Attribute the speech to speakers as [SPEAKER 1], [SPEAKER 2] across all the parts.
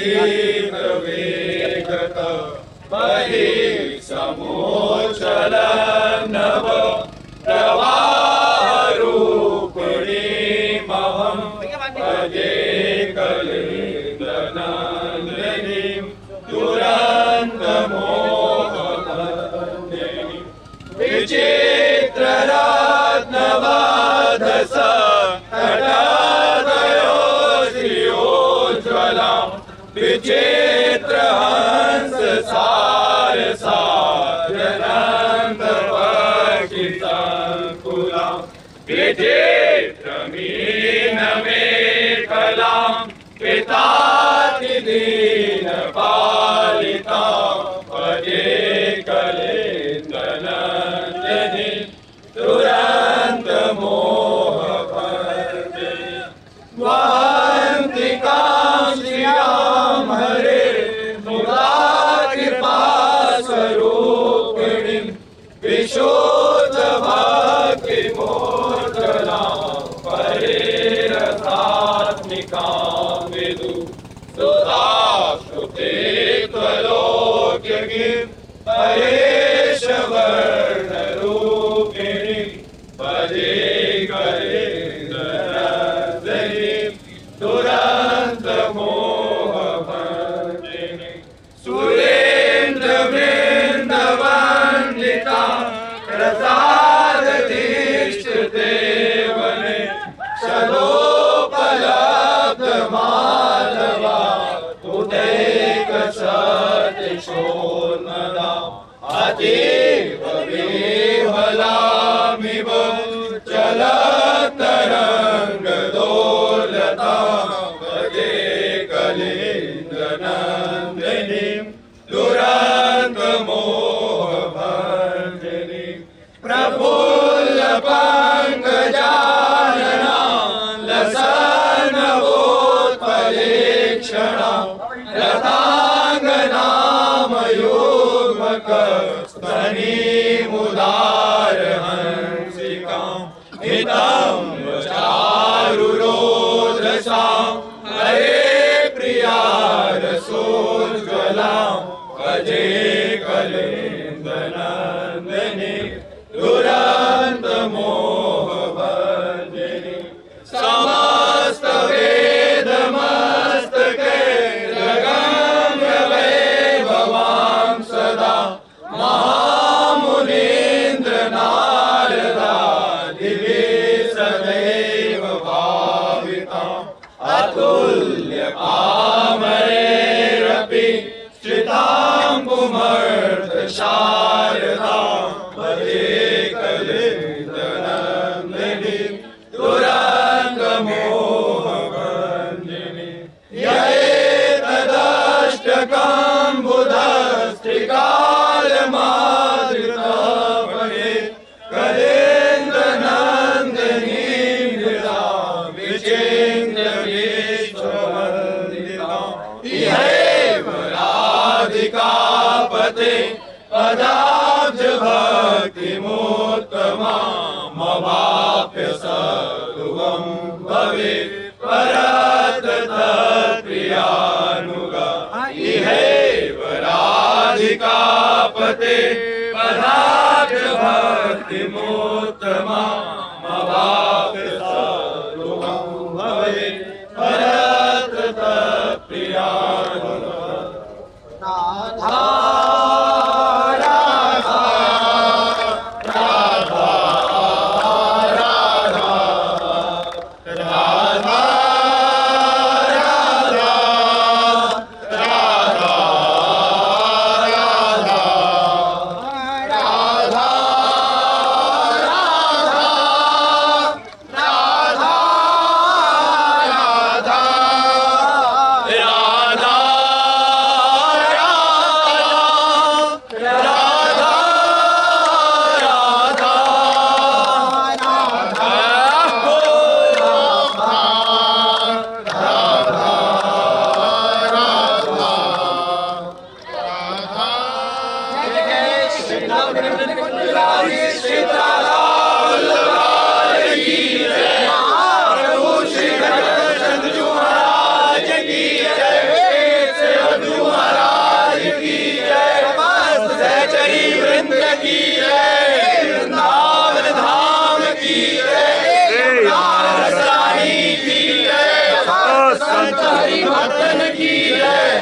[SPEAKER 1] Believe, believe, believe, साजे fechou. प्रिया रसोज्ज्वलां भजे राधिकापते पदाब्ज भक्तिमोत्तमामवाप्य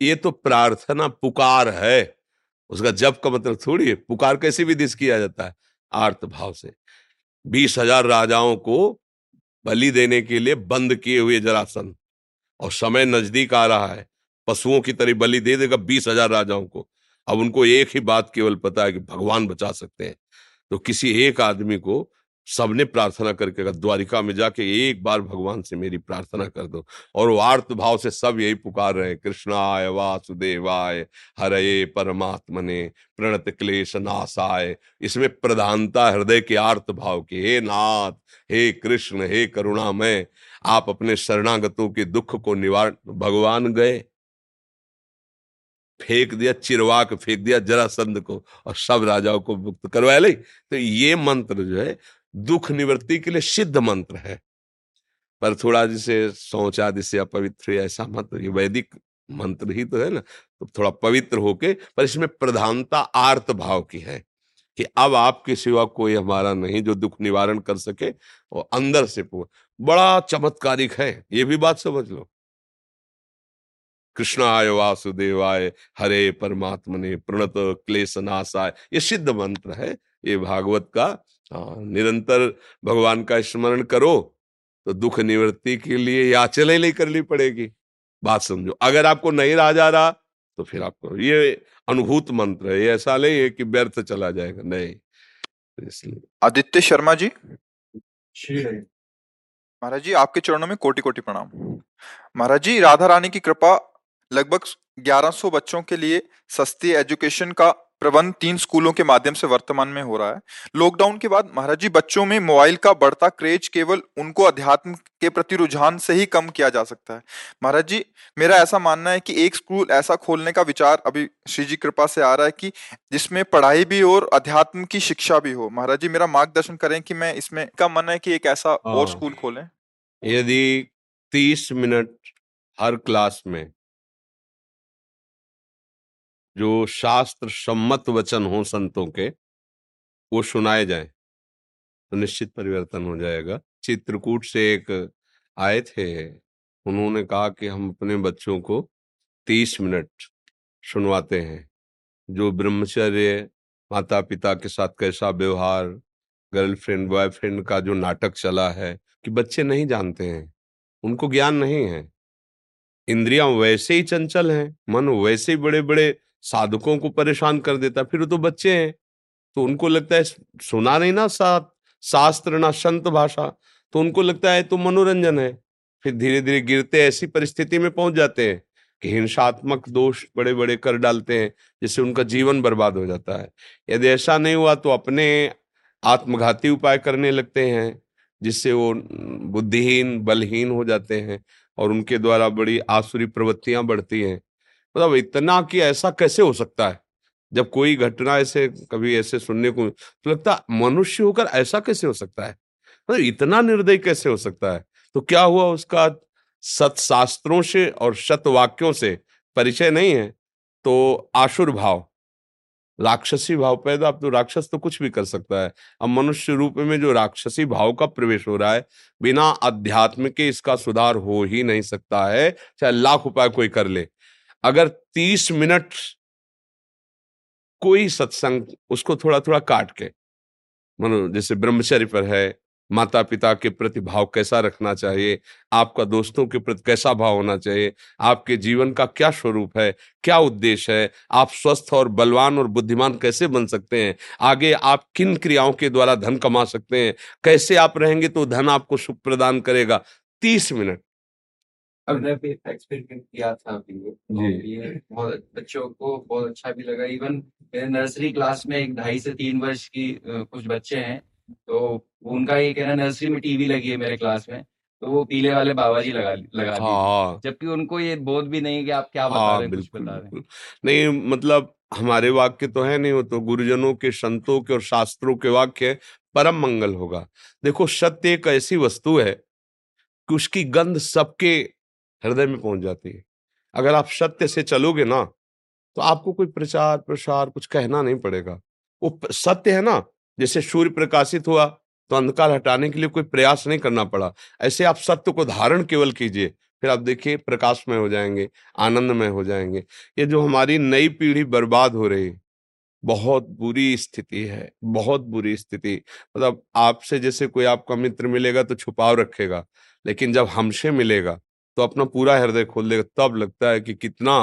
[SPEAKER 2] ये तो प्रार्थना पुकार है। उसका जप का मतलब थोड़ी है, पुकार कैसी विधि किया जाता है, आर्त भाव से। बीस हज़ार राजाओं को बलि देने के लिए बंद किए हुए जरासन और समय नज़दीक आ रहा है। पशुओं की तरह बलि दे देगा बीस हज़ार राजाओं को। अब उनको एक ही बात केवल पता है कि भगवान बचा सकते हैं। तो किसी एक आदमी को सबने प्रार्थना करके द्वारिका में जाके एक बार भगवान से मेरी प्रार्थना कर दो। और वो आर्त भाव से सब यही पुकार रहे कृष्णाय वासुदेवाय, हरये परमात्मने, प्रणत क्लेश नाशाय। इसमें प्रधानता हृदय के आर्त भाव के, हे नाथ, हे कृष्ण, हे करुणामय, आप अपने शरणागतों के दुख को निवार, भगवान गए। फेंक दिया चिरवाक, फेंक दिया जरासंध को और सब राजाओं को मुक्त करवाया। ले तो ये मंत्र जो है दुख निवृत्ति के लिए सिद्ध मंत्र है। पर थोड़ा जिसे सोच आदि से अपवित्र ऐसा मंत्र ये वैदिक मंत्र ही तो है ना तो थोड़ा पवित्र होके, पर इसमें प्रधानता आर्त भाव की है कि अब आपके सिवा कोई हमारा नहीं जो दुख निवारण कर सके और अंदर से बड़ा चमत्कारिक है, ये भी बात समझ लो। कृष्णाय वासुदेवाय हरे परमात्मने प्रणत क्लेश नाशाय ये सिद्ध मंत्र है, ये भागवत का निरंतर भगवान का स्मरण करो तो दुख निवृत्ति के लिए याचना नहीं करनी पड़ेगी। बात समझो अगर आपको नहीं रहा जा रहा तो फिर आपको ये अनुभूत मंत्र है ये ऐसा नहीं है कि व्यर्थ चला जाएगा नहीं।
[SPEAKER 3] इसलिए आदित्य शर्मा जी? महाराज जी आपके चरणों में कोटि कोटि प्रणाम। महाराज जी राधा रानी की कृपा लगभग 1100 बच्चों के लिए सस्ती एजुकेशन का प्रबंध तीन स्कूलों के माध्यम से वर्तमान में हो रहा है। लॉकडाउन के बाद महाराज जी बच्चों में मोबाइल का बढ़ता क्रेज केवल उनको अध्यात्म के प्रति रुझान से ही कम किया जा सकता है। महाराज जी मेरा ऐसा मानना है कि एक स्कूल ऐसा खोलने का विचार अभी श्री जी कृपा से आ रहा है कि जिसमें पढ़ाई भी हो और अध्यात्म की शिक्षा भी हो। महाराज जी मेरा मार्गदर्शन करें कि मैं इसमें का मन है कि एक ऐसा और हाँ। स्कूल खोलें।
[SPEAKER 2] यदि तीस मिनट हर क्लास में जो शास्त्र सम्मत वचन हो संतों के, वो सुनाए जाए। तो निश्चित परिवर्तन हो जाएगा। चित्रकूट से एक आए थे। उन्होंने कहा कि हम अपने बच्चों को तीस मिनट सुनवाते हैं। जो ब्रह्मचर्य माता पिता के साथ कैसा व्यवहार, गर्लफ्रेंड, बॉयफ्रेंड का जो नाटक चला है कि बच्चे नहीं जानते हैं, उनको ज्ञान नहीं है। इंद्रियाँ वैसे ही चंचल हैं, मन वैसे ही बड़े बड़े साधकों को परेशान कर देता फिर वो तो बच्चे हैं। तो उनको लगता है, सुना नहीं ना साथ शास्त्र ना संत भाषा तो उनको लगता है तो मनोरंजन है। फिर धीरे धीरे गिरते ऐसी परिस्थिति में पहुँच जाते हैं कि हिंसात्मक दोष बड़े बड़े कर डालते हैं, जिससे उनका जीवन बर्बाद हो जाता है। यदि ऐसा नहीं हुआ तो अपने आत्मघाती उपाय करने लगते हैं, जिससे वो बुद्धिहीन, बलहीन हो जाते हैं और उनके द्वारा बड़ी आसुरी प्रवृत्तियाँ बढ़ती हैं। मतलब इतना कि ऐसा कैसे हो सकता है? जब कोई घटना ऐसे, कभी ऐसे सुनने को तो लगता मनुष्य होकर ऐसा कैसे हो सकता है? मतलब इतना निर्दय कैसे हो सकता है? तो क्या हुआ उसका? सत्शास्त्रों से और सत वाक्यों से परिचय नहीं है तो आशुर भाव। राक्षसी भाव पैदा, अब तो राक्षस तो कुछ भी कर सकता है। अब मनुष्य रूप में जो राक्षसी भाव का प्रवेश हो रहा है, बिना अध्यात्म के इसका सुधार हो ही नहीं सकता है, चाहे लाख उपाय कोई कर ले। अगर तीस मिनट कोई सत्संग उसको थोड़ा थोड़ा काट के, मानो जैसे ब्रह्मचर्य पर है माता पिता के प्रति भाव कैसा रखना चाहिए, आपका दोस्तों के प्रति कैसा भाव होना चाहिए, आपके जीवन का क्या स्वरूप है, क्या उद्देश्य है, आप स्वस्थ और बलवान और बुद्धिमान कैसे बन सकते हैं, आगे आप किन क्रियाओं के द्वारा धन कमा सकते हैं, कैसे आप रहेंगे तो धन आपको सुख प्रदान करेगा, तीस मिनट।
[SPEAKER 4] हमने भी एक्सपेरिमेंट किया था अभी। ये बहुत बच्चों को बहुत अच्छा भी लगा। इवन नर्सरी क्लास में एक ढाई से तीन वर्ष की कुछ बच्चे हैं तो उनका ये कहना नर्सरी में टीवी लगी है मेरे क्लास में। तो वो पीले वाले बाबा जी लगा लगा हाँ जबकि उनको ये बोध भी नहीं कि आप क्या बता हाँ, रहे हैं कुछ बता रहे हैं।
[SPEAKER 2] नहीं मतलब हमारे वाक्य तो है नहीं हो तो गुरुजनों के संतों के और शास्त्रों के वाक्य परम मंगल होगा। देखो सत्य एक ऐसी वस्तु है कि उसकी गंध सबके हृदय में पहुँच जाती है। अगर आप सत्य से चलोगे ना तो आपको कोई प्रचार, प्रसार कुछ कहना नहीं पड़ेगा। वो सत्य है ना, जैसे सूर्य प्रकाशित हुआ तो अंधकार हटाने के लिए कोई प्रयास नहीं करना पड़ा। ऐसे आप सत्य को धारण केवल कीजिए, फिर आप देखिए प्रकाश में हो जाएँगे आनंद में हो जाएँगे। ये जो हमारी नई पीढ़ी बर्बाद हो रही बहुत बुरी स्थिति है, बहुत बुरी स्थिति। मतलब आपसे जैसे कोई आपका मित्र मिलेगा तो छुपाव रखेगा, लेकिन जब हमसे मिलेगा तो अपना पूरा हृदय खोल देगा। तब लगता है कि कितना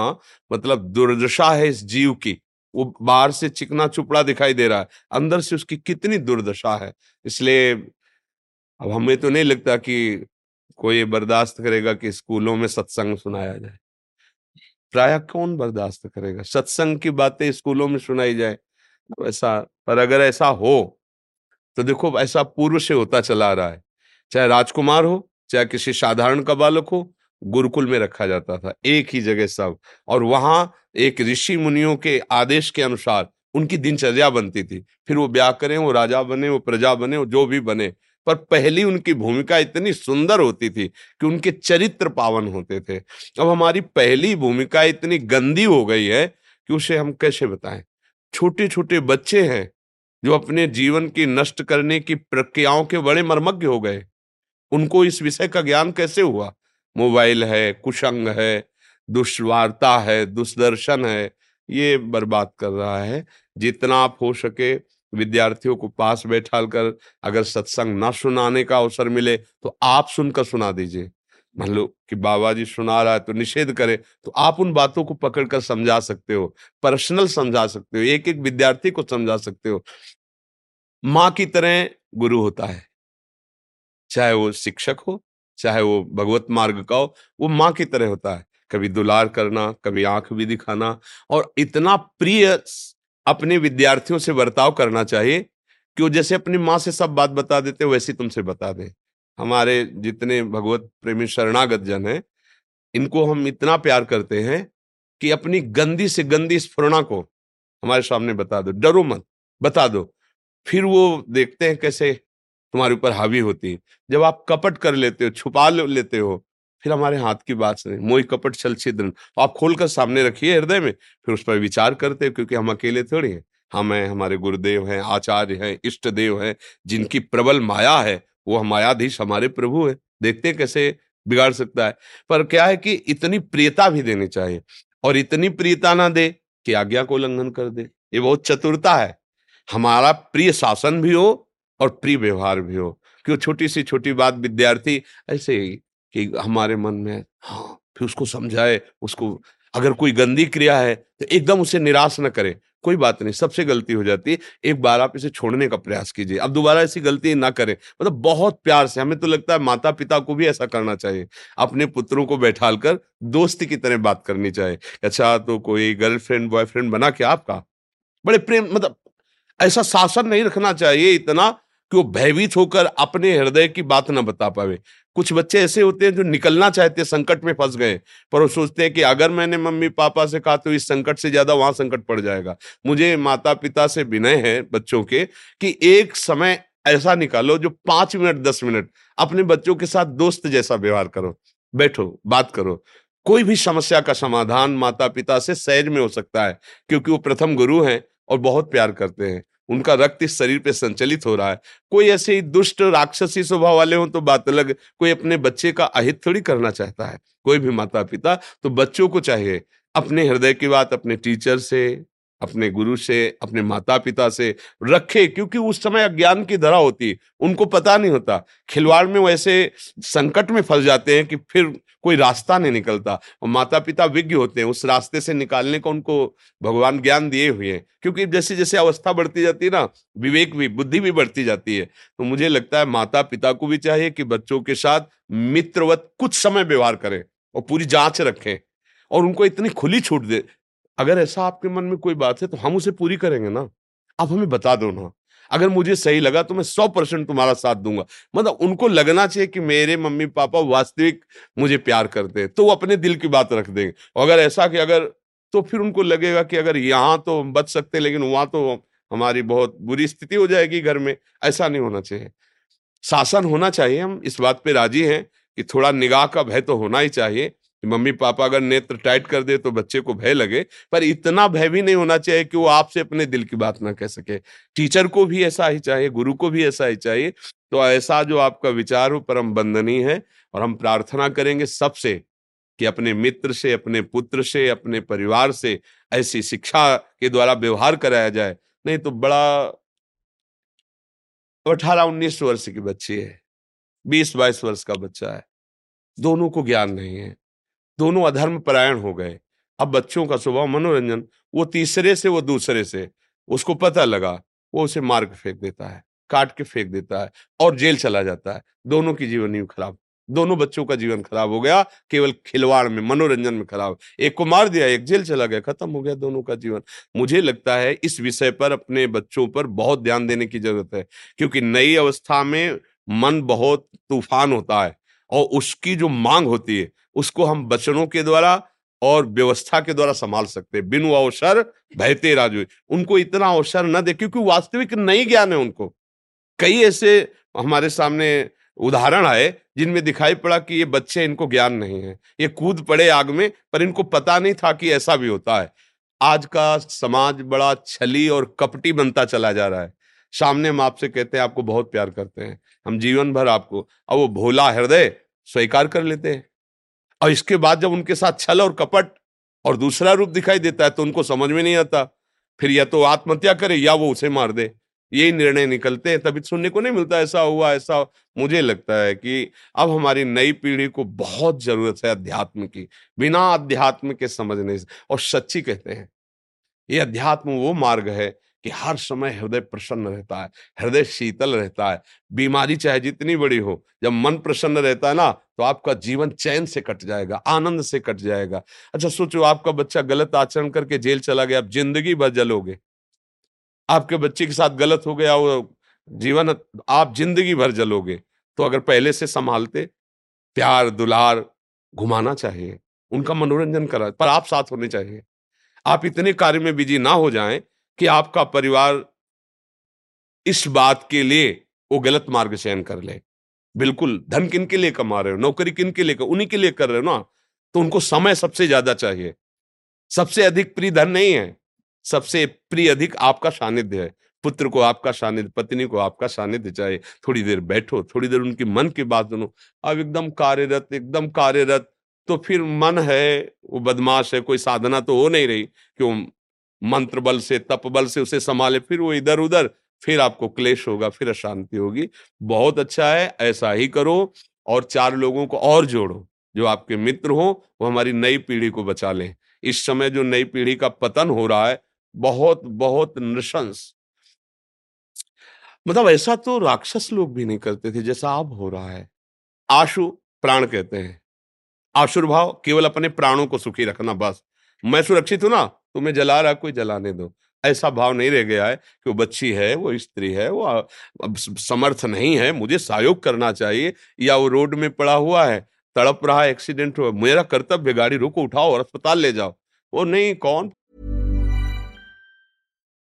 [SPEAKER 2] मतलब दुर्दशा है इस जीव की। वो बाहर से चिकना चुपड़ा दिखाई दे रहा है। अंदर से उसकी कितनी दुर्दशा है। इसलिए अब हमें तो नहीं लगता कि कोई बर्दाश्त करेगा कि स्कूलों में सत्संग सुनाया जाए। प्राय कौन बर्दाश्त करेगा? सत्संग की बातें स्कूलों में सुनाई जाए। तो ऐसा, पर अगर ऐसा हो तो देखो ऐसा पूर्व से होता चला रहा है। चाहे राजकुमार हो, चाहे किसी साधारण का बालक हो गुरुकुल में रखा जाता था, एक ही जगह सब। और वहाँ एक ऋषि मुनियों के आदेश के अनुसार उनकी दिनचर्या बनती थी। फिर वो ब्याह करें, वो राजा बने, वो प्रजा बने, वो जो भी बने। पर पहली उनकी भूमिका इतनी सुंदर होती थी कि उनके चरित्र पावन होते थे। अब हमारी पहली भूमिका इतनी गंदी हो गई है कि उसे हम कैसे बताएँ? छोटे छोटे बच्चे हैं जो अपने जीवन की नष्ट करने की प्रक्रियाओं के बड़े मर्मज्ञ हो गए। उनको इस विषय का ज्ञान कैसे हुआ? मोबाइल है, कुशंग है, दुष्वार्ता है, दुष्दर्शन है, ये बर्बाद कर रहा है। जितना आप हो सके विद्यार्थियों को पास बैठा कर अगर सत्संग ना सुनाने का अवसर मिले तो आप सुनकर सुना दीजिए। मान लो कि बाबा जी सुना रहा है तो निषेध करे तो आप उन बातों को पकड़कर समझा सकते हो, पर्सनल समझा सकते हो एक एक विद्यार्थी को समझा सकते हो। माँ की तरह गुरु होता है, चाहे वो शिक्षक हो चाहे वो भगवत मार्ग का हो, वो माँ की तरह होता है। कभी दुलार करना, कभी आँख भी दिखाना और इतना प्रिय अपने विद्यार्थियों से बर्ताव करना चाहिए कि वो जैसे अपनी माँ से सब बात बता देते, वैसे तुमसे बता दें। हमारे जितने भगवत प्रेमी शरणागत जन हैं, इनको हम इतना प्यार करते हैं कि अपनी गंदी से गंदी स्फुरणा को हमारे सामने बता दो। डरो मत, बता दो। फिर वो देखते हैं कैसे तुम्हारे ऊपर हावी होती है। जब आप कपट कर लेते हो, छुपा लेते हो, फिर हमारे हाथ की बात नहीं मोई कपट छल छिद्र तो आप खोलकर सामने रखिए हृदय में, फिर उस पर विचार करते हो, क्योंकि हम अकेले थोड़ी हैं। हम हैं, हमारे गुरुदेव हैं, आचार्य हैं, इष्ट देव हैं, जिनकी प्रबल माया है, वो मायाधीश हमारे प्रभु है। देखते कैसे बिगाड़ सकता है। पर क्या है कि इतनी प्रियता भी देनी चाहिए, और इतनी प्रियता ना दे कि आज्ञा को उल्लंघन कर दे। ये बहुत चतुरता है। हमारा प्रिय शासन भी हो और प्रिय व्यवहार भी हो। क्यों? छोटी सी छोटी बात विद्यार्थी ऐसे ही कि हमारे मन में हाँ फिर उसको समझाए, उसको अगर कोई गंदी क्रिया है तो एकदम उसे निराश न करे, कोई बात नहीं, सबसे गलती हो जाती है। एक बार आप इसे छोड़ने का प्रयास कीजिए। अब दोबारा ऐसी गलती ना करें। मतलब बहुत प्यार से, हमें तो लगता है माता पिता को भी ऐसा करना चाहिए। अपने पुत्रों को बैठाल कर दोस्ती की तरह बात करनी चाहिए अच्छा तो कोई गर्लफ्रेंड, बॉयफ्रेंड बना क्या आपका? बड़े प्रेम मतलब ऐसा शासन नहीं रखना चाहिए इतना कि वो भयभीत होकर अपने हृदय की बात ना बता पावे? कुछ बच्चे ऐसे होते हैं जो निकलना चाहते हैं, संकट में फंस गए पर वो सोचते हैं कि अगर मैंने मम्मी, पापा से कहा तो इस संकट से ज़्यादा वहाँ संकट पड़ जाएगा। मुझे माता पिता से विनय है बच्चों के कि एक समय ऐसा निकालो जो पाँच मिनट, दस मिनट अपने बच्चों के साथ दोस्त जैसा व्यवहार करो। बैठो, बात करो। कोई भी समस्या का समाधान माता पिता से सहज में हो सकता है, क्योंकि वो प्रथम गुरु हैं और बहुत प्यार करते हैं। उनका रक्त इस शरीर पे संचलित हो रहा है। कोई ऐसे दुष्ट, राक्षसी स्वभाव वाले हो तो बात अलग। कोई अपने बच्चे का अहित थोड़ी करना चाहता है। कोई भी माता पिता तो बच्चों को चाहिए अपने हृदय की बात अपने टीचर से, अपने गुरु से, अपने माता पिता से रखे, क्योंकि उस समय अज्ञान की धरा होती। उनको पता नहीं होता। खिलवाड़ में वैसे संकट में फंस जाते हैं कि फिर कोई रास्ता नहीं निकलता। और माता पिता विज्ञ होते हैं, उस रास्ते से निकालने का उनको भगवान ज्ञान दिए हुए हैं। क्योंकि जैसे जैसे अवस्था बढ़ती जाती है ना, विवेक भी, बुद्धि भी बढ़ती जाती है। तो मुझे लगता है माता पिता को भी चाहिए कि बच्चों के साथ मित्रवत कुछ समय व्यवहार करें और पूरी जाँच रखें और उनको इतनी खुली छूट दे। अगर ऐसा आपके मन में कोई बात है तो हम उसे पूरी करेंगे ना। आप हमें बता दो ना। अगर मुझे सही लगा तो मैं सौ परसेंट तुम्हारा साथ दूँगा। मतलब उनको लगना चाहिए कि मेरे मम्मी पापा वास्तविक मुझे प्यार करते हैं तो वो अपने दिल की बात रख देंगे। अगर ऐसा कि अगर तो फिर उनको लगेगा कि अगर यहाँ तो बच सकते हैं, लेकिन वहाँ तो हमारी बहुत बुरी स्थिति हो जाएगी घर में। ऐसा नहीं होना चाहिए। शासन होना चाहिए, हम इस बात पे राज़ी हैं कि थोड़ा निगाह का भय तो होना ही चाहिए। कि मम्मी पापा अगर नेत्र टाइट कर दे तो बच्चे को भय लगे, पर इतना भय भी नहीं होना चाहिए कि वो आपसे अपने दिल की बात ना कह सके। टीचर को भी ऐसा ही चाहिए, गुरु को भी ऐसा ही चाहिए। तो ऐसा जो आपका विचार हो, परम बंदनीय है, और हम प्रार्थना करेंगे सबसे कि अपने मित्र से, अपने पुत्र से, अपने परिवार से ऐसी शिक्षा के द्वारा व्यवहार कराया जाए। नहीं तो बड़ा अठारह उन्नीस वर्ष की बच्ची है, बीस बाईस वर्ष का बच्चा है। दोनों को ज्ञान नहीं है। दोनों अधर्म परायण हो गए। अब बच्चों का स्वभाव मनोरंजन, वो तीसरे से, वो दूसरे से, उसको पता लगा, वो उसे मार के फेंक देता है, काट के फेंक देता है और जेल चला जाता है। दोनों की जीवन खराब, दोनों बच्चों का जीवन खराब हो गया, केवल खिलवाड़ में, मनोरंजन में खराब। एक को मार दिया, एक जेल चला गया, खत्म हो गया दोनों का जीवन। मुझे लगता है इस विषय पर अपने बच्चों पर बहुत ध्यान देने की ज़रूरत है, क्योंकि नई अवस्था में मन बहुत तूफ़ान होता है और उसकी जो मांग होती है उसको हम बचनों के द्वारा और व्यवस्था के द्वारा संभाल सकते बिनु अवसर बहते राजू। उनको इतना अवसर न दे, क्योंकि वास्तविक नई ज्ञान है उनको। कई ऐसे हमारे सामने उदाहरण आए, जिनमें दिखाई पड़ा कि ये बच्चे इनको ज्ञान नहीं है। ये कूद पड़े आग में, पर इनको पता नहीं था कि ऐसा भी होता है। आज का समाज बड़ा छली और कपटी बनता चला जा रहा है। सामने हम आपसे कहते हैं, आपको बहुत प्यार करते हैं। हम जीवन भर आपको, अब वो भोला हृदय स्वीकार कर लेते हैं। और इसके बाद जब उनके साथ छल और कपट और दूसरा रूप दिखाई देता है तो उनको समझ में नहीं आता। फिर या तो आत्महत्या करे या वो उसे मार दे। यही निर्णय निकलते हैं, तभी सुनने को नहीं मिलता ऐसा हुआ, ऐसा मुझे लगता है कि अब हमारी नई पीढ़ी को बहुत ज़रूरत है अध्यात्म की, बिना अध्यात्म के समझने से। और सच्ची कहते हैं, ये अध्यात्म वो मार्ग है कि हर समय हृदय प्रसन्न रहता है, हृदय शीतल रहता है। बीमारी चाहे जितनी बड़ी हो, जब मन प्रसन्न रहता है ना तो आपका जीवन चैन से कट जाएगा, आनंद से कट जाएगा। अच्छा सोचो, आपका बच्चा गलत आचरण करके जेल चला गया, आप ज़िंदगी भर जलोगे। आपके बच्चे के साथ गलत हो गया, वो जीवन, आप ज़िंदगी भर जलोगे। तो अगर पहले से संभालते, प्यार, दुलार, घुमाना चाहिए, उनका मनोरंजन करा, पर आप साथ होने चाहिए। आप इतने कार्य में बिज़ी ना हो जाएँ कि आपका परिवार इस बात के लिए वो गलत मार्ग चयन कर ले। बिल्कुल, धन किन के लिए कमा रहे हो? नौकरी किन के लिए कर उन्हीं के लिए कर रहे हो ना? तो उनको समय सबसे ज़्यादा चाहिए। सबसे अधिक प्रिय धन नहीं है। सबसे प्रिय अधिक आपका सानिध्य है। पुत्र को आपका सानिध्य, पत्नी को आपका सानिध्य चाहिए। थोड़ी देर बैठो, थोड़ी देर उनकी मन की बात सुनो। अब एकदम कार्यरत एकदम कार्यरत तो फिर मन है, वो बदमाश है, कोई साधना तो हो नहीं रही कि वो मंत्र बल से तप बल से उसे संभाले, फिर वो इधर उधर फिर आपको क्लेश होगा, फिर अशांति होगी। बहुत अच्छा है, ऐसा ही करो और चार लोगों को और जोड़ो, जो आपके मित्र हो, वो हमारी नई पीढ़ी को बचा लें। इस समय जो नई पीढ़ी का पतन हो रहा है, बहुत बहुत नृशंस। मतलब ऐसा तो राक्षस लोग भी नहीं करते थे, जैसा अब हो रहा है। आशु, प्राण कहते हैं। आशुर्भाव, केवल अपने प्राणों को सुखी रखना, बस। मैं सुरक्षित हूँ ना, तुम्हें जला रहा, कोई जलाने दो। ऐसा भाव नहीं रह गया है कि वो बच्ची है, वो स्त्री है, वो समर्थ नहीं है, मुझे सहयोग करना चाहिए, या वो रोड में पड़ा हुआ है, तड़प रहा, एक्सीडेंट हुआ, मेरा कर्तव्य गाड़ी रुको, उठाओ और अस्पताल ले जाओ। वो नहीं, कौन?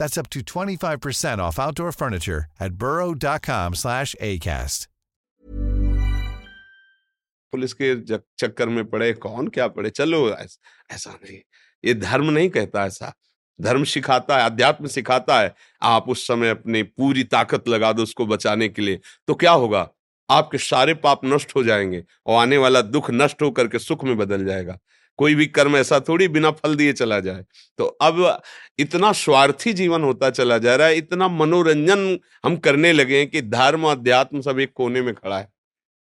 [SPEAKER 5] That's up to 25% off outdoor furniture at burrow.com slash ACAST.
[SPEAKER 2] Police के चक्कर में पड़े, कौन क्या पड़े? चलो ऐसा नहीं, ये धर्म नहीं कहता ऐसा। धर्म सिखाता है, अध्यात्म सिखाता है, आप उस समय अपनी पूरी ताकत लगा दो उसको बचाने के लिए तो क्या होगा? आपके सारे पाप नष्ट हो जाएँगे और आने वाला दुख नष्ट होकर के सुख में बदल जाएगा। कोई भी कर्म ऐसा थोड़ी बिना फल दिए चला जाए। तो अब इतना स्वार्थी जीवन होता चला जा रहा है इतना मनोरंजन हम करने लगे हैं कि धर्म अध्यात्म सब एक कोने में खड़ा है।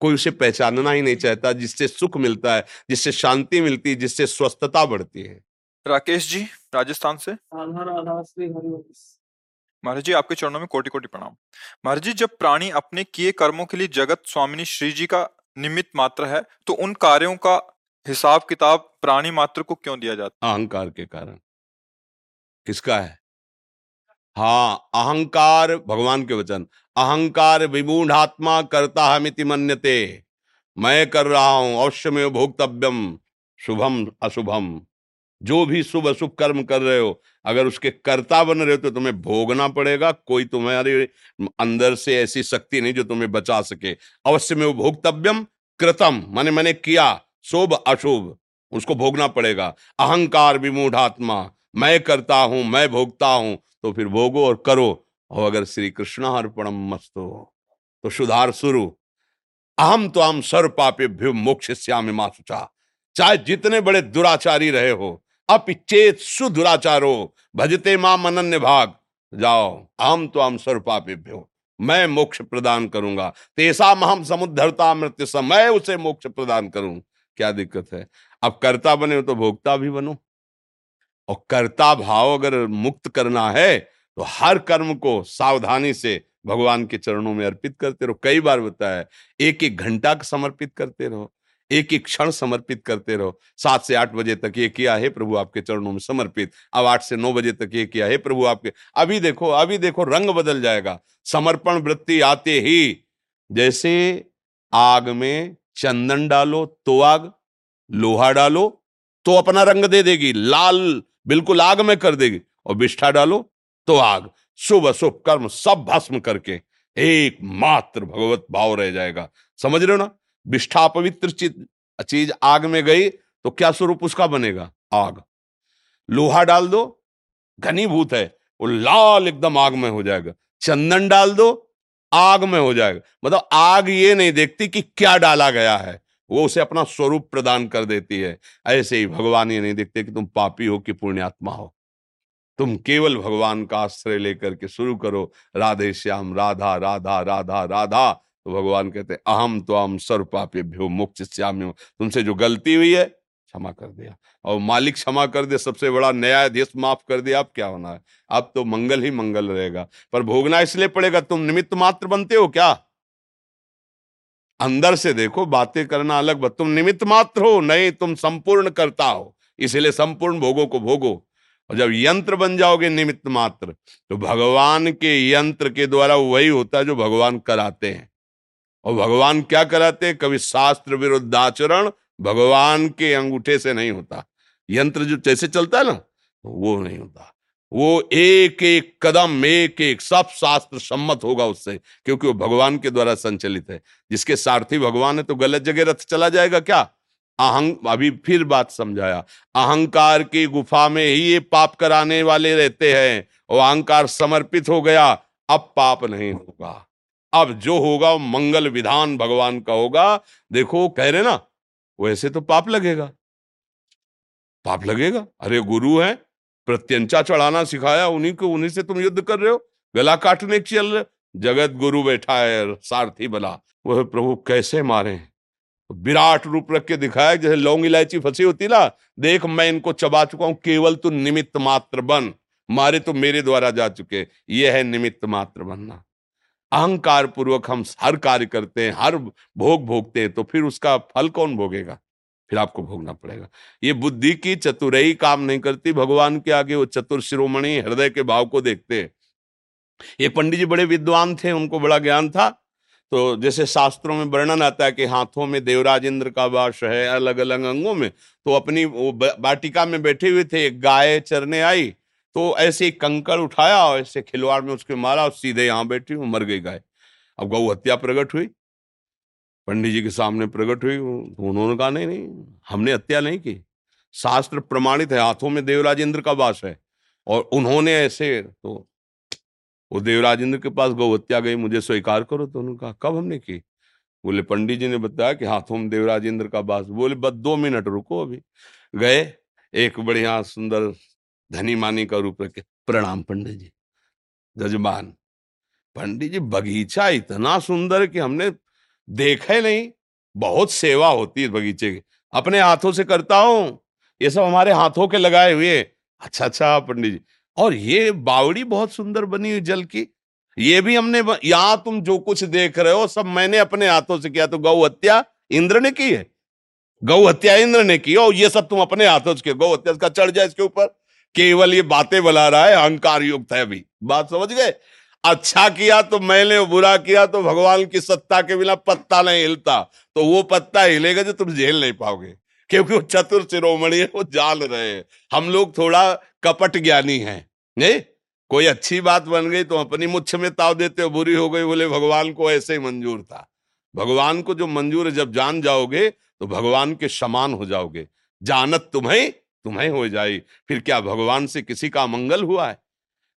[SPEAKER 2] कोई उसे पहचानना ही नहीं चाहता जिससे सुख मिलता है जिससे शांति मिलती है जिससे स्वस्थता बढ़ती है।
[SPEAKER 3] राकेश जी राजस्थान से? महाराज जी आपके चरणों में कोटि कोटि प्रणाम। महाराज जी जब प्राणी अपने किए कर्मों के लिए जगत स्वामिनी श्री जी का निमित्त मात्र है तो उन कार्यों का हिसाब किताब प्राणी मात्र को क्यों दिया जाता
[SPEAKER 2] अहंकार के कारण। किसका है? हाँ अहंकार, भगवान के वचन। अहंकार विमूढ़ात्मा करता हमिति मन्यते। मैं कर रहा हूँ अवश्य में भोक्तव्यम, शुभम, अशुभम। जो भी शुभ, अशुभ कर्म कर रहे हो, अगर उसके कर्ता बन रहे हो तो तुम्हें भोगना पड़ेगा, कोई तुम्हारे अंदर से ऐसी शक्ति नहीं जो तुम्हें बचा सके। अवश्य में वो भोक्तव्यम, कृतम, मैंने मैंने किया शुभ अशुभ, उसको भोगना पड़ेगा। अहंकार विमूढ़ात्मा मैं करता हूँ, मैं भोगता हूँ तो फिर भोगो और करो। और अगर श्री कृष्णार्पणम मस्तो तो सुधार शुरू। अहम तो हम सर्व पापे भ्यु मोक्ष श्याम सुचा चाहे जितने बड़े दुराचारी रहे हो, अपिचेत सुदुराचारो, भजते माम अनन्य भाग। जाओ अहम तो हम स्वरूपापिभ्यो मैं मोक्ष प्रदान करूँगा। तेसा महम समुद्धरता मृत्यु समय उसे मोक्ष प्रदान करूँ। क्या दिक्कत है? अब कर्ता बने तो भोक्ता भी बनो। और कर्ता भाव अगर मुक्त करना है तो हर कर्म को सावधानी से भगवान के चरणों में अर्पित करते रहो। कई बार बताया एक एक घंटा समर्पित करते रहो, एक एक क्षण समर्पित करते रहो। सात से आठ बजे तक ये किया है प्रभु आपके चरणों में समर्पित, अब आठ से नौ बजे तक ये किया है प्रभु आपके। अभी देखो अभी देखो, रंग बदल जाएगा। समर्पण वृत्ति आते ही, जैसे आग में चंदन डालो तो आग, लोहा डालो तो अपना रंग दे देगी, लाल, बिल्कुल आग में कर देगी, और बिष्ठा डालो तो आग। शुभ अशुभ कर्म सब भस्म करके एक मात्र भगवत भाव रह जाएगा। समझ रहे हो ना? विष्ठा पवित्र चीज़ आग में गई तो क्या स्वरूप उसका बनेगा? आग। लोहा डाल दो, घनीभूत है, वो लाल एकदम आग में हो जाएगा। चंदन डाल दो आग में हो जाएगा। मतलब आग ये नहीं देखती कि क्या डाला गया है। वो उसे अपना स्वरूप प्रदान कर देती है। ऐसे ही भगवान ये नहीं देखते कि तुम पापी हो कि पुण्यात्मा हो। तुम केवल भगवान का आश्रय लेकर के शुरू करो। राधे श्याम, राधा राधा राधा राधा। तो भगवान कहते अहम तो हम सर्वपापे भ्यो मुक्त श्याम तुमसे जो गलती हुई है क्षमा कर दिया। और मालिक क्षमा कर दे सबसे बड़ा न्यायाधीश माफ़ कर दिया, अब क्या होना है? अब तो मंगल ही मंगल रहेगा। पर भोगना इसलिए पड़ेगा, तुम निमित्त मात्र बनते हो क्या? अंदर से देखो, बातें करना अलग बात तुम निमित्त मात्र हो, नहीं तुम संपूर्ण करता हो। इसलिए संपूर्ण भोगों को भोगो। और जब यंत्र बन जाओगे निमित्त मात्र तो भगवान के यंत्र के द्वारा वही होता है जो भगवान कराते हैं। और भगवान क्या कराते हैं? कभी शास्त्र विरुद्ध आचरण भगवान के अंगूठे से नहीं होता। यंत्र जो जैसे चलता है ना, वो नहीं होता। वो एक एक कदम एक एक सब शास्त्र सम्मत होगा उससे, क्योंकि वो भगवान के द्वारा संचलित है। जिसके सारथी भगवान है तो गलत जगह रथ चला जाएगा क्या? अहंग अभी फिर बात समझाया। अहंकार की गुफा में ही ये पाप कराने वाले रहते हैं, और अहंकार समर्पित हो गया, अब पाप नहीं होगा। अब जो होगा मंगल विधान भगवान का होगा। देखो, कह रहे ना वैसे तो पाप लगेगा। पाप लगेगा? अरे, गुरु है, प्रत्यंचा चढ़ाना सिखाया, उन्हीं को, उन्हीं से तुम युद्ध कर रहे हो? गला काटने चल रहे? जगत गुरु बैठा है, सारथी बला वह प्रभु, कैसे मारे? विराट रूप रख के दिखाया, जैसे लौंग इलायची फंसी होती ना, देख, मैं इनको चबा चुका हूँ, केवल तू निमित्त मात्र बन। मारे तो मेरे द्वारा जा चुके। ये है निमित्त मात्र बनना। अहंकार पूर्वक हम हर कार्य करते हैं, हर भोग भोगते हैं तो फिर उसका फल कौन भोगेगा? फिर आपको भोगना पड़ेगा। ये बुद्धि की चतुरई काम नहीं करती, भगवान के आगे वो चतुर शिरोमणि हृदय के भाव को देखते ये पंडित जी बड़े विद्वान थे, उनको बड़ा ज्ञान था। तो जैसे शास्त्रों में वर्णन आता है कि हाथों में देवराज इंद्र का वास है अलग अलग अंगों में तो अपनी वो बाटिका में बैठे हुए थे, एक गाय चरने आई तो ऐसे कंकड़ उठाया और ऐसे खिलवाड़ में उसके मारा और सीधे यहाँ बैठी वो मर गई गाय। अब गौ हत्या प्रकट हुई। पंडित जी के सामने प्रकट हुई तो उन्होंने कहा, नहीं नहीं, हमने हत्या नहीं की। शास्त्र प्रमाणित है, हाथों में देवराज इंद्र का वास है। और उन्होंने ऐसे तो वो देवराज इंद्र के पास गौ हत्या गई, मुझे स्वीकार करो। तो उन्होंने कहा, कब हमने की? बोले, पंडित जी ने बताया कि हाथों में देवराज इंद्र का वास। बोले, बस दो मिनट, रुको अभी। गए, एक बढ़िया सुंदर धनी मानी का रूप रखे। प्रणाम पंडित जी। जजमान पंडित जी, बगीचा इतना सुंदर कि हमने देखे नहीं। बहुत सेवा होती है बगीचे की। अपने हाथों से करता हूँ। ये सब हमारे हाथों के लगाए हुए अच्छा अच्छा पंडित जी। और ये बावड़ी बहुत सुंदर बनी हुई जल की। ये भी हमने यहाँ तुम जो कुछ देख रहे हो, सब मैंने अपने हाथों से किया। तो गौ हत्या इंद्र ने की है? गौ हत्या इंद्र ने की और ये सब तुम अपने हाथों से गौ हत्या का चढ़ जाए इसके ऊपर। केवल ये बातें बुला रहा है, अहंकार युक्त है अभी बात समझ गए? अच्छा किया तो मैंने, बुरा किया तो भगवान की सत्ता के बिना पत्ता नहीं हिलता। तो वो पत्ता हिलेगा जो तुम झेल नहीं पाओगे, क्योंकि वो चतुर शिरोमणि वो जान रहे हम लोग थोड़ा कपट ज्ञानी हैं, नहीं? कोई अच्छी बात बन गई तो अपनी मुच्छ में ताव देते हो, बुरी हो गई, बोले भगवान को ऐसे ही मंजूर था। भगवान को जो मंजूर है, जब जान जाओगे तो भगवान के समान हो जाओगे। जानत तुम्हें तुम्हें हो जाए फिर क्या भगवान से किसी का मंगल हुआ है?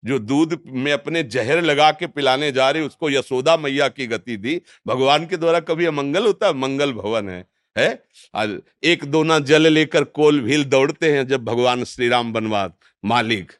[SPEAKER 2] जो दूध में अपने जहर लगा के पिलाने जा रहे, उसको यशोदा मैया की गति दी, भगवान के द्वारा कभी अमंगल होता है? मंगल भवन है है? आज एक दोना जल लेकर कोल भील दौड़ते हैं जब भगवान श्री राम बनवा मालिक।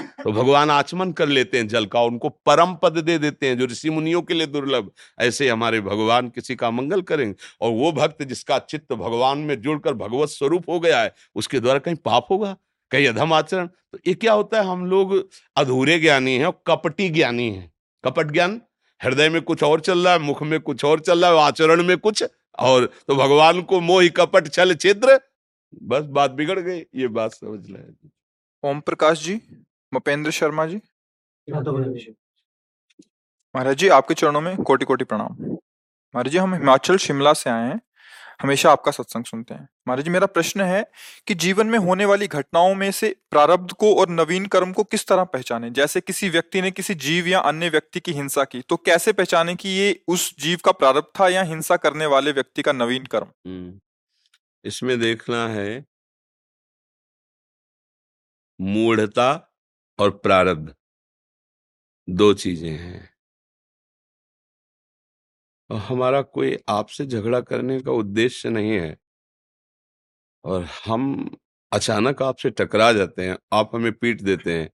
[SPEAKER 2] तो भगवान आचमन कर लेते हैं जल का, उनको परम पद दे देते हैं, जो ऋषि मुनियों के लिए दुर्लभ। ऐसे हमारे भगवान किसी का मंगल करेंगे और वो भक्त जिसका चित्त भगवान में जुड़कर भगवत स्वरूप हो गया है, उसके द्वारा कहीं पाप होगा, कहीं अधम आचरण? तो ये क्या होता है? हम लोग अधूरे ज्ञानी हैं और कपटी ज्ञानी हैं। कपट ज्ञान? हृदय में कुछ और चल रहा है, मुख में कुछ और चल रहा है आचरण में कुछ और। तो भगवान को मोह कपट, छल, छिद्र, बस बात बिगड़ गई, ये बात समझ लें।
[SPEAKER 3] ओम प्रकाश जी? मपेंद्र शर्मा जी। महाराज जी आपके चरणों में कोटि कोटि प्रणाम। महाराज जी हम हिमाचल शिमला से आए हैं। हमेशा आपका सत्संग सुनते हैं। महाराज जी मेरा प्रश्न है कि जीवन में होने वाली घटनाओं में से प्रारब्ध को और नवीन कर्म को किस तरह पहचाने? जैसे किसी व्यक्ति ने किसी जीव या अन्य व्यक्ति की हिंसा की तो कैसे पहचाने कि ये उस जीव का प्रारब्ध था या हिंसा करने वाले व्यक्ति का नवीन कर्म?
[SPEAKER 2] हम्म, इसमें देखना है मूढ़ता और प्रारब्ध। दो चीज़ें हैं। और हमारा कोई आपसे झगड़ा करने का उद्देश्य नहीं है। और हम अचानक आपसे टकरा जाते हैं, आप हमें पीट देते हैं,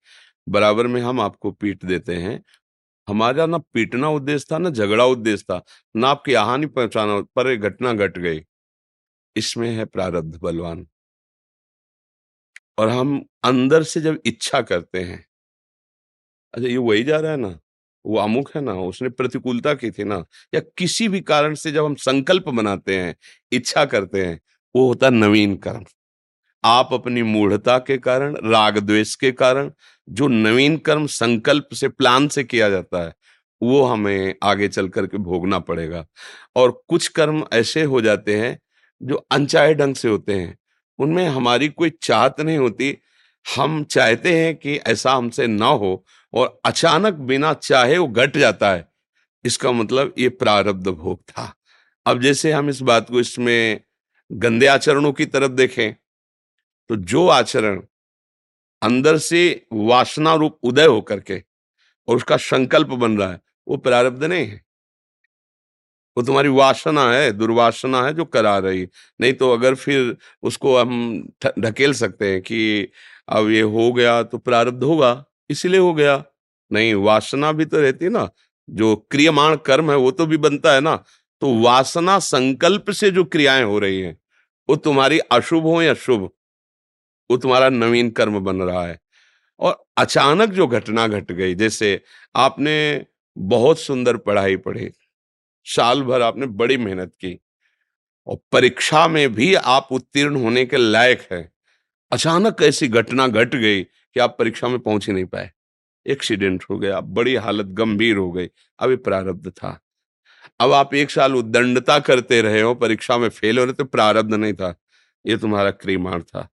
[SPEAKER 2] बराबर में हम आपको पीट देते हैं। हमारा ना पीटना उद्देश्य था, ना झगड़ा उद्देश्य था, ना आपकी हानि पहुंचाना, पर घटना घट गट गई। इसमें है प्रारब्ध, बलवान। और हम अंदर से जब इच्छा करते हैं अच्छा ये वही जा रहा है ना, वो अमुक है ना, उसने प्रतिकूलता की थी ना, या किसी भी कारण से जब हम संकल्प बनाते हैं, इच्छा करते हैं, वो होता नवीन कर्म। आप अपनी मूढ़ता के कारण, राग द्वेष के कारण, जो नवीन कर्म संकल्प से, प्लान से किया जाता है, वो हमें आगे चल करके भोगना पड़ेगा। और कुछ कर्म ऐसे हो जाते हैं, जो अनचाहे ढंग से होते हैं उनमें हमारी कोई चाहत नहीं होती। हम चाहते हैं कि ऐसा हमसे ना हो और अचानक बिना चाहे वो घट जाता है। इसका मतलब ये प्रारब्ध भोग था। अब जैसे हम इस बात को इसमें गंदे आचरणों की तरफ़ देखें तो जो आचरण अंदर से वासना रूप उदय होकर के और उसका संकल्प बन रहा है, वो प्रारब्ध नहीं है। वो तुम्हारी वासना है, दुर्वासना है जो करा रही। नहीं तो अगर फिर उसको हम ढकेल सकते हैं कि अब ये हो गया तो प्रारब्ध होगा, इसलिए हो गया। नहीं, वासना भी तो रहती है ना, जो क्रियमाण कर्म है वो तो भी बनता है ना। तो वासना संकल्प से जो क्रियाएँ हो रही हैं, वो तुम्हारी अशुभ हो या शुभ, वो तुम्हारा नवीन कर्म बन रहा है। और अचानक जो घटना घट गई, जैसे आपने बहुत सुंदर पढ़ाई पढ़ी साल भर आपने बड़ी मेहनत की और परीक्षा में भी आप उत्तीर्ण होने के लायक है। अचानक ऐसी घटना घट गट गई कि आप परीक्षा में पहुँच ही नहीं पाए। एक्सीडेंट हो गया, बड़ी हालत गंभीर हो गई अब प्रारब्ध था। अब आप एक साल उद्दंडता करते रहे हो, परीक्षा में फेल हो रहे तो प्रारब्ध नहीं था, ये तुम्हारा क्रीमाण था।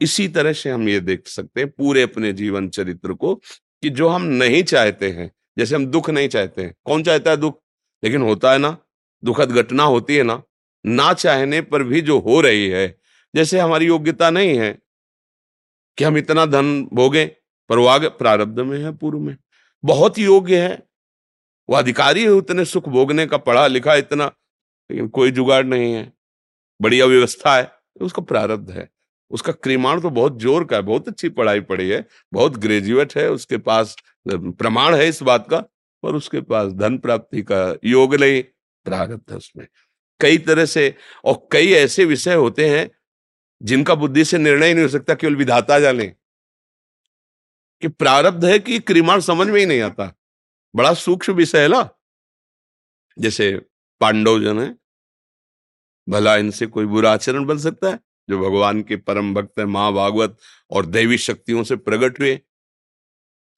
[SPEAKER 2] इसी तरह से हम ये देख सकते हैं पूरे अपने जीवन चरित्र को कि जो हम नहीं चाहते हैं, जैसे हम दुख नहीं चाहते हैं, कौन चाहता है दुख? लेकिन होता है ना, दुखद घटना होती है ना ना चाहने पर भी जो हो रही है, जैसे हमारी योग्यता नहीं है, कि हम इतना धन भोगे, पर वो आगे प्रारब्ध में है, पूर्व में। बहुत योग्य है। वो अधिकारी है, उतने सुख भोगने का पढ़ा लिखा इतना, लेकिन कोई जुगाड़ नहीं है। बढ़िया व्यवस्था है, उसका प्रारब्ध है। उसका क्रिमाण तो बहुत ज़ोर का है, बहुत अच्छी पढ़ाई पढ़ी है, बहुत ग्रेजुएट है, उसके पास प्रमाण है इस बात का पर उसके पास धन प्राप्ति का योग नहीं प्रारब्ध है उसमें। कई तरह से, और कई ऐसे विषय होते हैं, जिनका बुद्धि से निर्णय नहीं हो सकता, केवल विधाता जाने। कि प्रारब्ध है कि क्रिमाण समझ में ही नहीं आता। बड़ा सूक्ष्म विषय है ना। जैसे पांडव जन है। भला इनसे कोई बुरा आचरण बन सकता है? जो भगवान के परम भक्त है माँ भागवत और दैवी शक्तियों से प्रकट हुए।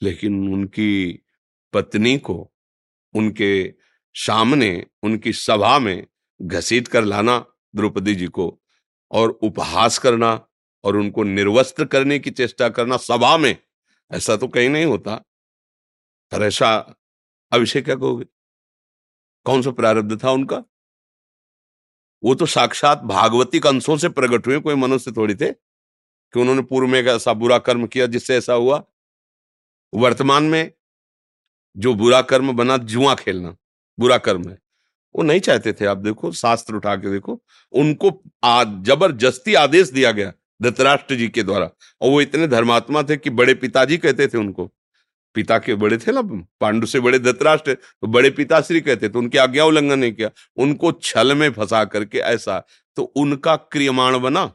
[SPEAKER 2] लेकिन उनकी पत्नी को उनके सामने, उनकी सभा में घसीट कर लाना, द्रौपदी जी को, और उपहास करना, और उनको निर्वस्त्र करने की चेष्टा करना सभा में, ऐसा तो कहीं नहीं होता। पर ऐसा अभिषेक क्या कहोगे? कौन सा प्रारब्ध था उनका? वो तो साक्षात भागवतिक अंशों से प्रकट हुए, कोई मनुष्य थोड़ी थे, कि उन्होंने पूर्व में ऐसा बुरा कर्म किया जिससे ऐसा हुआ। वर्तमान में जो बुरा कर्म बना, जुआ खेलना, बुरा कर्म है। वो नहीं चाहते थे, आप देखो, शास्त्र उठा के देखो, उनको ज़बरदस्ती आदेश दिया गया धृतराष्ट्र जी के द्वारा। और वो इतने धर्मात्मा थे कि बड़े पिताजी कहते थे उनको। पिता के बड़े थे ना, पांडु से बड़े धृतराष्ट्र तो बड़े पिताश्री कहते तो उनकी आज्ञा उल्लंघन नहीं किया। उनको छल में फंसा करके ऐसा तो उनका क्रियमाण बना।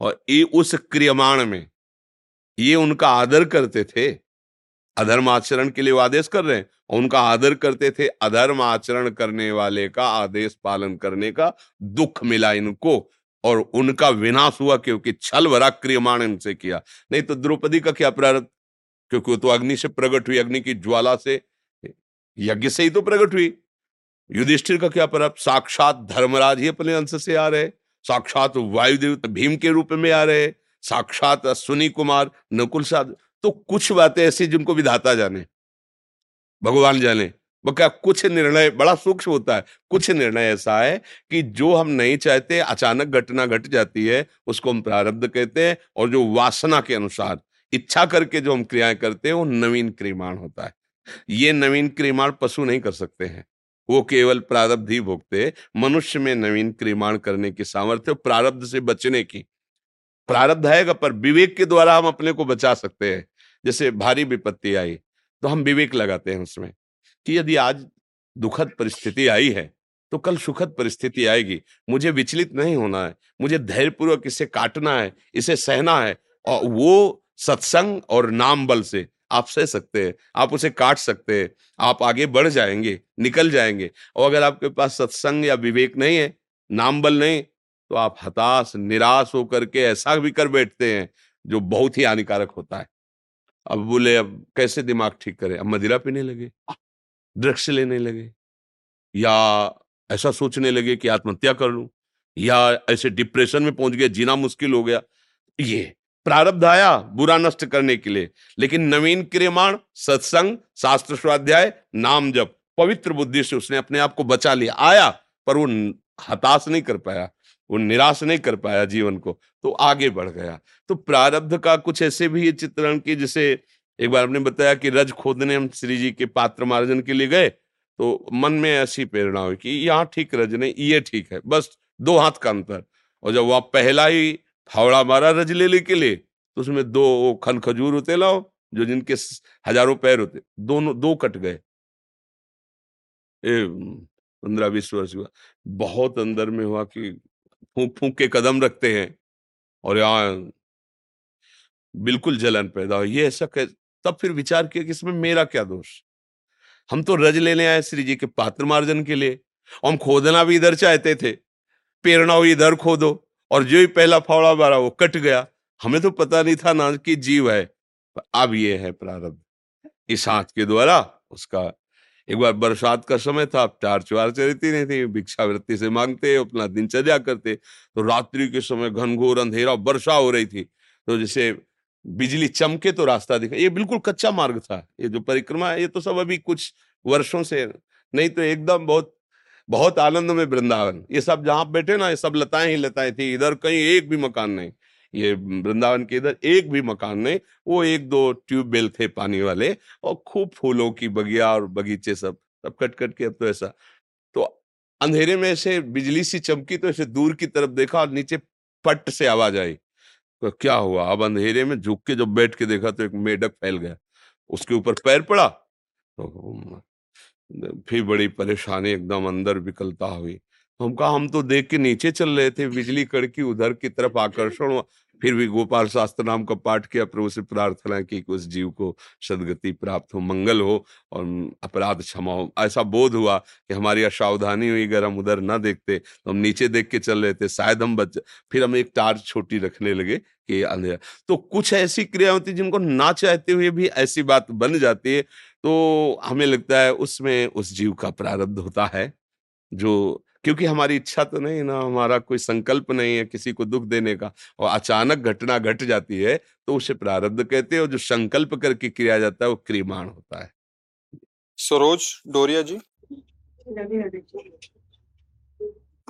[SPEAKER 2] और ये उस क्रियमाण में, ये उनका आदर करते थे। अधर्म आचरण के लिए वो आदेश कर रहे हैं और उनका आदर करते थे। अधर्म आचरण करने वाले का, आदेश पालन करने का दुख मिला इनको और उनका विनाश हुआ क्योंकि छल भरा क्रियमाण इनसे किया। नहीं तो द्रौपदी का क्या प्रारब्ध क्योंकि वो तो अग्नि से प्रकट हुई, अग्नि की ज्वाला से, यज्ञ से ही तो प्रकट हुई। युधिष्ठिर का क्या प्रारब्ध साक्षात धर्मराज ही अपने अंश से आ रहे, साक्षात वायुदेव भीम के रूप में आ रहे, साक्षात अश्विनी कुमार नकुल साध तो कुछ बातें ऐसी जिनको विधाता जाने, भगवान जाने। वो क्या कुछ निर्णय, बड़ा सूक्ष्म होता है। कुछ निर्णय ऐसा है कि जो हम नहीं चाहते, अचानक घटना घट जाती है, उसको हम प्रारब्ध कहते हैं और जो वासना के अनुसार, इच्छा करके जो हम क्रियाएँ करते हैं, वो नवीन क्रियमाण होता है। ये नवीन क्रियमाण पशु नहीं कर सकते हैं। वो केवल प्रारब्ध ही भोगते मनुष्य में नवीन क्रियमाण करने की सामर्थ्य प्रारब्ध से बचने की। प्रारब्ध आएगा, पर विवेक के द्वारा हम अपने को बचा सकते हैं। जैसे भारी विपत्ति आई तो हम विवेक लगाते हैं उसमें कि यदि आज दुखद परिस्थिति आई है तो कल सुखद परिस्थिति आएगी। मुझे विचलित नहीं होना है, मुझे धैर्यपूर्वक इसे काटना है, इसे सहना है, और वो सत्संग और नाम बल से आप सह सकते हैं, आप उसे काट सकते हैं, आप आगे बढ़ जाएँगे, निकल जाएँगे, और अगर आपके पास सत्संग या विवेक नहीं है, नाम बल नहीं तो आप हताश, निराश होकर के ऐसा भी कर बैठते हैं, जो बहुत ही हानिकारक होता है। अब बोले अब कैसे दिमाग ठीक करें? अब मदिरा पीने लगे। ड्रग्स लेने लगे। या ऐसा सोचने लगे कि आत्महत्या कर लूँ या ऐसे डिप्रेशन में पहुँच गए जीना मुश्किल हो गया। ये प्रारब्ध आया बुरा नष्ट करने के लिए। लेकिन नवीन क्रियमाण सत्संग शास्त्र स्वाध्याय नाम जप पवित्र बुद्धि से उसने अपने आप को बचा लिया। आया पर वो हताश नहीं कर पाया। वो निराश नहीं कर पाया जीवन को तो आगे बढ़ गया। तो प्रारब्ध का कुछ ऐसे भी चित्रण की जैसे एक बार आपने बताया कि रज खोदने हम श्री जी के पात्र मार्जन के लिए गए तो मन में ऐसी प्रेरणा हुई कि यहाँ ठीक रज नहीं, ये ठीक है, बस दो हाथ का अंतर। और जब वह पहला ही फावड़ा मारा रज ले के लिए तो उसमें दो खन खजूर होते लाओ, जो जिनके हज़ारों पैर होते, दोनों, दो कट गए। पंद्रह बीस वर्ष हुआ। बहुत अंदर में हुआ कि फूक फूक के कदम रखते हैं। और यहाँ बिल्कुल जलन पैदा हो ये ऐसा कह तब फिर विचार किया कि इसमें मेरा क्या दोष? हम तो रज लेने आए श्री जी के पात्र मार्जन के लिए हम खोदना भी इधर चाहते थे। प्रेरणा हुई, इधर खोदो। और जो ही पहला फावड़ा मारा, वो कट गया। हमें तो पता नहीं था ना कि जीव है। अब ये है प्रारब्ध। इस हाथ के द्वारा उसका एक बार बरसात का समय था चार चुहार चलती नहीं थी, भिक्षावृत्ति से मांगते, अपना दिनचर्या करते तो रात्रि के समय घनघोर अंधेरा, वर्षा हो रही थी तो जैसे बिजली चमके तो रास्ता दिखा, ये बिल्कुल कच्चा मार्ग था, ये जो परिक्रमा है, ये तो सब अभी कुछ वर्षों से, नहीं तो एकदम बहुत बहुत आनंद में वृंदावन, ये सब जहाँ बैठे ना, ये सब लताएँ ही लताएँ थी, इधर कहीं एक भी मकान नहीं ये वृंदावन के इधर एक भी मकान नहीं, वो एक दो ट्यूबवेल थे पानी वाले और खूब फूलों की बगिया और बगीचे सब सब कट कट के, अब तो ऐसा। तो अंधेरे में ऐसे बिजली सी चमकी तो ऐसे दूर की तरफ़ देखा और नीचे पट से आवाज़ आई। तो क्या हुआ? अब अंधेरे में झुक के जब बैठ के देखा तो एक मेढक फैल गया। उसके ऊपर पैर पड़ा। तो फिर बड़ी परेशानी एकदम अंदर विकलता हुई। तो हम कहा, हम तो देख के नीचे चल रहे थे, बिजली कड़की उधर की तरफ़ आकर्षण फिर भी गोपाल शास्त्र नाम का पाठ किया, प्रभु से प्रार्थना की उस जीव को सदगति प्राप्त हो, मंगल हो और अपराध क्षमा हो। ऐसा बोध हुआ कि हमारी असावधानी हुई, अगर हम उधर ना देखते तो हम नीचे देख के चल रहे थे, शायद हम बच फिर हम एक टार्च छोटी रखने लगे कि अंधेरा। तो कुछ ऐसी क्रिया होती जिनको ना चाहते हुए भी ऐसी बात बन जाती है तो हमें लगता है उसमें उस जीव का प्रारब्ध होता है, जो क्योंकि हमारी इच्छा तो नहीं ना हमारा कोई संकल्प नहीं है किसी को दुख देने का और अचानक घटना घट गट जाती है तो उसे प्रारब्ध कहते हैं और जो संकल्प करके किया जाता है वो क्रियमाण होता है।
[SPEAKER 3] सरोज डोरिया जी?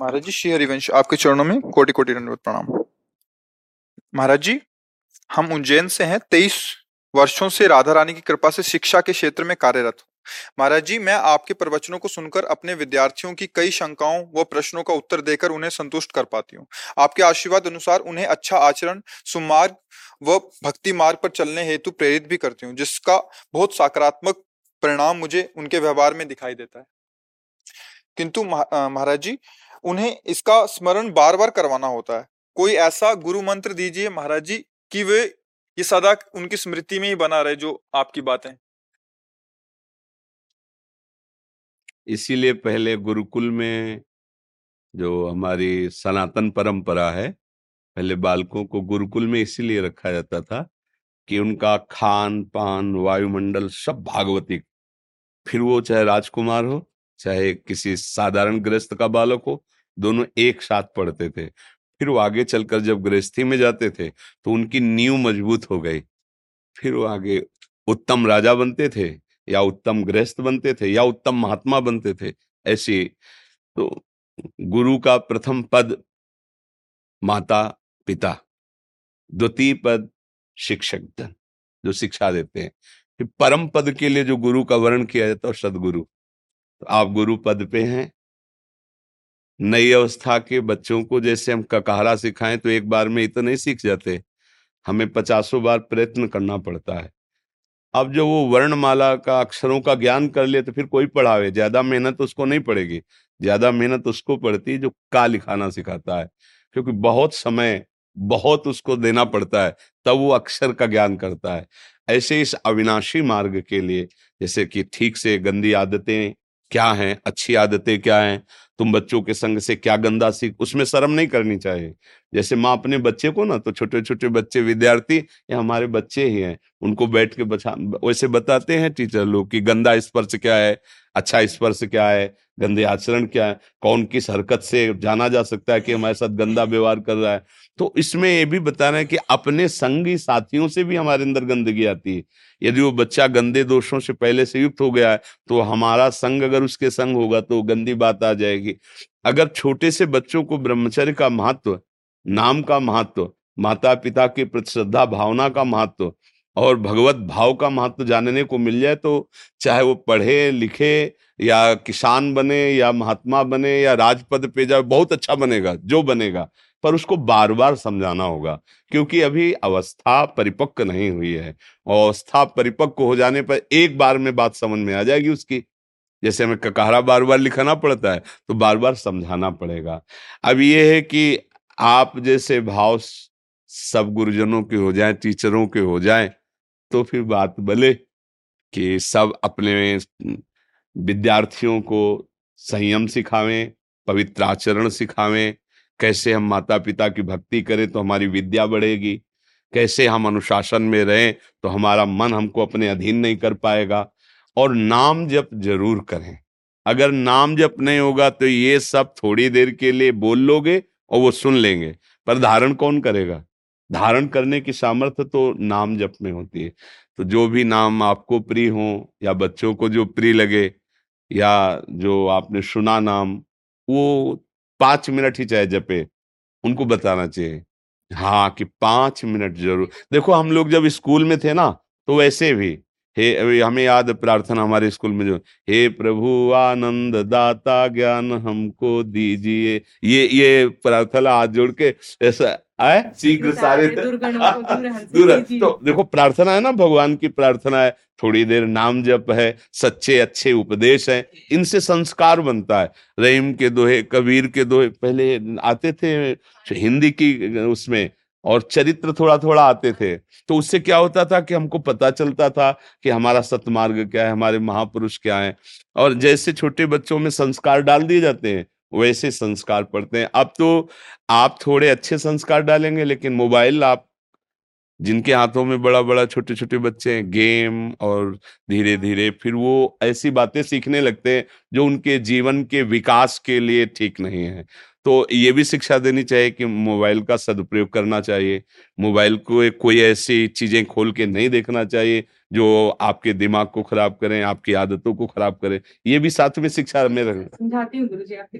[SPEAKER 3] महाराज जी श्री हरिवंश आपके चरणों में कोटि कोटि दंडवत प्रणाम। महाराज जी हम उज्जैन से हैं तेईस वर्षों से राधा रानी की कृपा से शिक्षा के क्षेत्र में कार्यरत महाराज जी, मैं आपके प्रवचनों को सुनकर अपने विद्यार्थियों की कई शंकाओं व प्रश्नों का उत्तर देकर उन्हें संतुष्ट कर पाती हूँ। आपके आशीर्वाद अनुसार उन्हें अच्छा आचरण, सुमार्ग व भक्ति मार्ग पर चलने हेतु प्रेरित भी करती हूँ, जिसका बहुत सकारात्मक परिणाम मुझे उनके व्यवहार में दिखाई देता है। किंतु महाराज जी, उन्हें इसका स्मरण बार बार करवाना होता है। कोई ऐसा गुरु मंत्र दीजिए महाराज जी, कि वे ये सदा उनकी स्मृति में ही बना रहे, जो आपकी बातें।
[SPEAKER 2] इसीलिए पहले गुरुकुल में जो हमारी सनातन परंपरा है, पहले बालकों को गुरुकुल में इसीलिए रखा जाता था कि उनका खान, पान, वायुमंडल सब भागवतिक फिर वो चाहे राजकुमार हो, चाहे किसी साधारण गृहस्थ का बालक हो, दोनों एक साथ पढ़ते थे। फिर वो आगे चलकर जब गृहस्थी में जाते थे तो उनकी नींव मज़बूत हो गई। फिर वो आगे उत्तम राजा बनते थे। या उत्तम गृहस्थ बनते थे या उत्तम महात्मा बनते थे, ऐसे। तो गुरु का प्रथम पद माता, पिता, द्वितीय पद शिक्षक धन, जो शिक्षा देते हैं। फिर परम पद के लिए जो गुरु का वर्ण किया जाता है सदगुरु। तो आप गुरु पद पे हैं। नई अवस्था के बच्चों को जैसे हम ककहरा सिखाएँ तो एक बार में इतना नहीं सीख जाते हमें पचासों बार प्रयत्न करना पड़ता है। अब जो वो वर्णमाला का अक्षरों का ज्ञान कर ले तो फिर कोई पढ़ावे। ज़्यादा मेहनत उसको नहीं पड़ेगी। ज़्यादा मेहनत उसको पड़ती है जो का लिखाना सिखाता है। क्योंकि बहुत समय बहुत उसको देना पड़ता है, तब वो अक्षर का ज्ञान करता है। ऐसे इस अविनाशी मार्ग के लिए, जैसे कि ठीक से गंदी आदतें क्या हैं, अच्छी आदतें क्या हैं, तुम बच्चों के संग से क्या गंदा सीख, उसमें शर्म नहीं करनी चाहिए। जैसे माँ अपने बच्चे को ना तो छोटे छोटे बच्चे, विद्यार्थी या हमारे बच्चे ही हैं, उनको बैठ के बचा, वैसे बताते हैं टीचर लोग कि गंदा स्पर्श क्या है अच्छा स्पर्श क्या है, गंदे आचरण क्या है, कौन किस हरकत से जाना जा सकता है कि हमारे साथ गंदा व्यवहार कर रहा है। तो इसमें ये भी बता रहे हैं कि अपने संगी साथियों से भी हमारे अंदर गंदगी आती है। यदि वो बच्चा गंदे दोषों से पहले से युक्त हो गया है तो हमारा संग अगर उसके संग होगा तो गंदी बात आ जाएगी। अगर छोटे से बच्चों को ब्रह्मचर्य का महत्व नाम का महत्व माता पिता की प्रति श्रद्धा भावना का महत्व और भगवत भाव का महत्व जानने को मिल जाए तो चाहे वो पढ़े, लिखे या किसान बने या महात्मा बने या राजपद पे जाए, बहुत अच्छा बनेगा, जो बनेगा, पर उसको बार बार समझाना होगा, क्योंकि अभी अवस्था परिपक्व नहीं हुई है और अवस्था परिपक्व हो जाने पर एक बार में बात समझ में आ जाएगी उसकी। जैसे हमें ककहरा बार बार लिखाना पड़ता है तो बार बार समझाना पड़ेगा। अब ये है कि आप जैसे भाव सब गुरुजनों के हो जाए, टीचरों के हो जाए तो फिर बात बले कि सब अपने विद्यार्थियों को संयम सिखावें, पवित्र आचरण सिखावें, कैसे हम माता पिता की भक्ति करें तो हमारी विद्या बढ़ेगी, कैसे हम अनुशासन में रहें तो हमारा मन हमको अपने अधीन नहीं कर पाएगा, और नाम जप ज़रूर करें। अगर नाम जप नहीं होगा तो ये सब थोड़ी देर के लिए बोल लोगे और वो सुन लेंगे। पर धारण कौन करेगा? धारण करने की सामर्थ्य तो नाम जप में होती है। तो जो भी नाम आपको प्रिय हो या बच्चों को जो प्रिय लगे या जो आपने सुना नाम, वो पाँच मिनट ही चाहे जपे, उनको बताना चाहिए। हाँ कि पाँच मिनट ज़रूर। देखो, हम लोग जब स्कूल में थे ना तो वैसे भी हे हमें याद प्रार्थना हमारे स्कूल में जो हे प्रभु आनंद दाता ज्ञान हमको दीजिए। ये ये प्रार्थना हाथ जोड़ के ऐसा आए? शीघ्र सारे दूर तो देखो प्रार्थना है ना भगवान की प्रार्थना है। थोड़ी देर नाम जप है सच्चे अच्छे उपदेश है। इनसे संस्कार बनता है। रहीम के दोहे कबीर के दोहे पहले आते थे हिंदी की उसमें। और चरित्र थोड़ा थोड़ा आते थे तो उससे क्या होता था कि हमको पता चलता था कि हमारा सतमार्ग क्या है, हमारे महापुरुष क्या है। और जैसे छोटे बच्चों में संस्कार डाल दिए जाते हैं, वैसे संस्कार पढ़ते हैं। अब तो आप थोड़े अच्छे संस्कार डालेंगे, लेकिन मोबाइल आप जिनके हाथों में बड़ा बड़ा छोटे छोटे बच्चे हैं गेम और धीरे धीरे फिर वो ऐसी बातें सीखने लगते हैं जो उनके जीवन के विकास के लिए ठीक नहीं है। तो ये भी शिक्षा देनी चाहिए कि मोबाइल का सदुपयोग करना चाहिए मोबाइल को कोई ऐसी चीज़ें खोल के नहीं देखना चाहिए जो आपके दिमाग को खराब करें आपकी आदतों को खराब करें ये भी साथ में शिक्षा में
[SPEAKER 6] समझाती हूँ गुरु जी आपकी